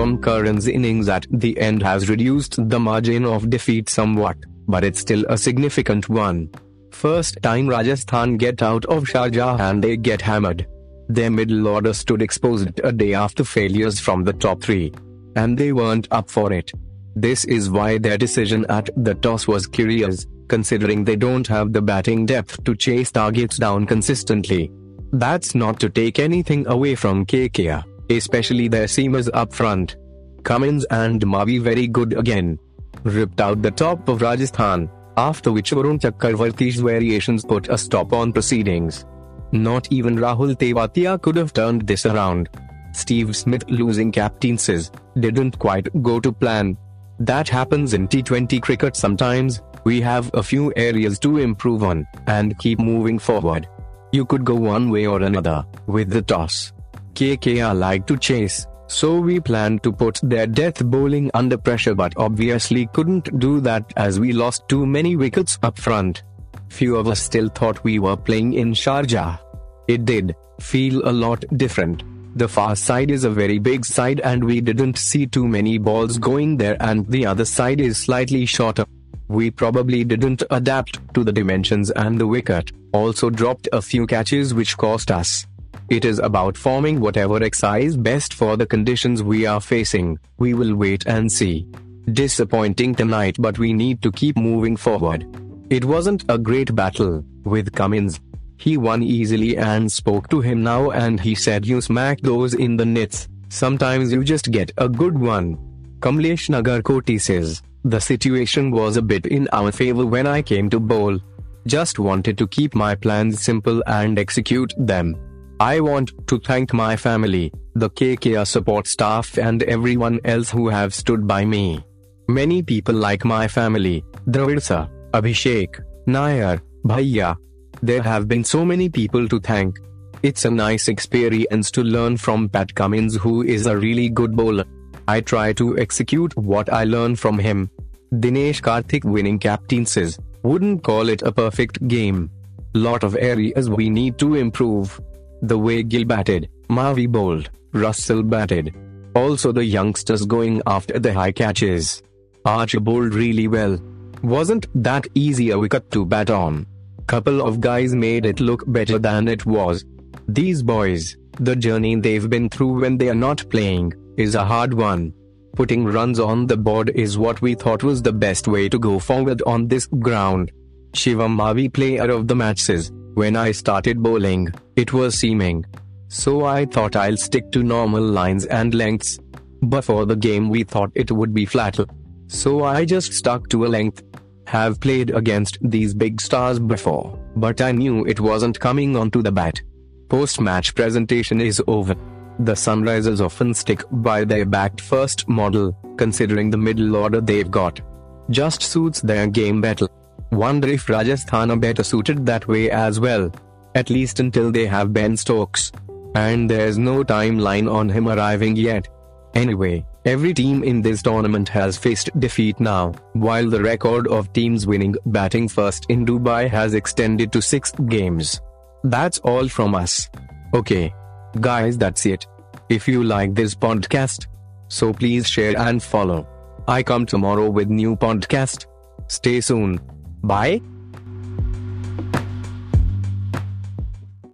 Tom Curran's innings at the end has reduced the margin of defeat somewhat, but it's still a significant one. First time Rajasthan get out of Sharjah and they get hammered. Their middle order stood exposed a day after failures from the top three. And they weren't up for it. This is why their decision at the toss was curious, considering they don't have the batting depth to chase targets down consistently. That's not to take anything away from KKR, especially their seamers up front. Cummins and Mavi very good again. Ripped out the top of Rajasthan, after which Varun Chakravarthy's variations put a stop on proceedings. Not even Rahul Tewatia could have turned this around. Steve Smith losing captaincies didn't quite go to plan. That happens in T20 cricket sometimes. We have a few areas to improve on and keep moving forward. You could go one way or another with the toss. KKR like to chase, so we planned to put their death bowling under pressure but obviously couldn't do that as we lost too many wickets up front. Few of us still thought we were playing in Sharjah. It did feel a lot different. The far side is a very big side and we didn't see too many balls going there and the other side is slightly shorter. We probably didn't adapt to the dimensions and the wicket also dropped a few catches which cost us. It is about forming whatever exercise best for the conditions we are facing. We will wait and see. Disappointing tonight but we need to keep moving forward. It wasn't a great battle, with Cummins. He won easily and spoke to him now and he said you smack those in the nits. sometimes you just get a good one. Kamlesh Nagarkoti says, the situation was a bit in our favor when I came to bowl. Just wanted to keep my plans simple and execute them. I want to thank my family, the KKR support staff and everyone else who have stood by me. Many people like my family, Dravid sir, Abhishek, Nair, Bhaiya. There have been so many people to thank. It's a nice experience to learn from Pat Cummins, who is a really good bowler. I try to execute what I learn from him. Dinesh Karthik winning captain says, wouldn't call it a perfect game. Lot of areas we need to improve. The way Gill batted, Mavi bowled, Russell batted. Also the youngsters going after the high catches. Archer bowled really well, wasn't that easy a wicket to bat on. Couple of guys made it look better than it was. These boys, the journey they've been through when they are not playing, is a hard one. Putting runs on the board is what we thought was the best way to go forward on this ground. Shivam Mavi player of the match says, when I started bowling, it was seaming. So I thought I'll stick to normal lines and lengths. Before the game we thought it would be flatter. So I just stuck to a length have played against these big stars before, but I knew it wasn't coming onto the bat. Post match presentation is over. The Sunrisers often stick by their backed first model, considering the middle order they've got. Just suits their game better. Wonder if Rajasthan are better suited that way as well. At least until they have Ben Stokes. And there's no timeline on him arriving yet. Anyway, every team in this tournament has faced defeat now, while the record of teams winning batting first in Dubai has extended to 6 games. That's all from us. Okay. Guys, that's it. If you like this podcast, so please share and follow. I come tomorrow with new podcast. Stay soon. Bye.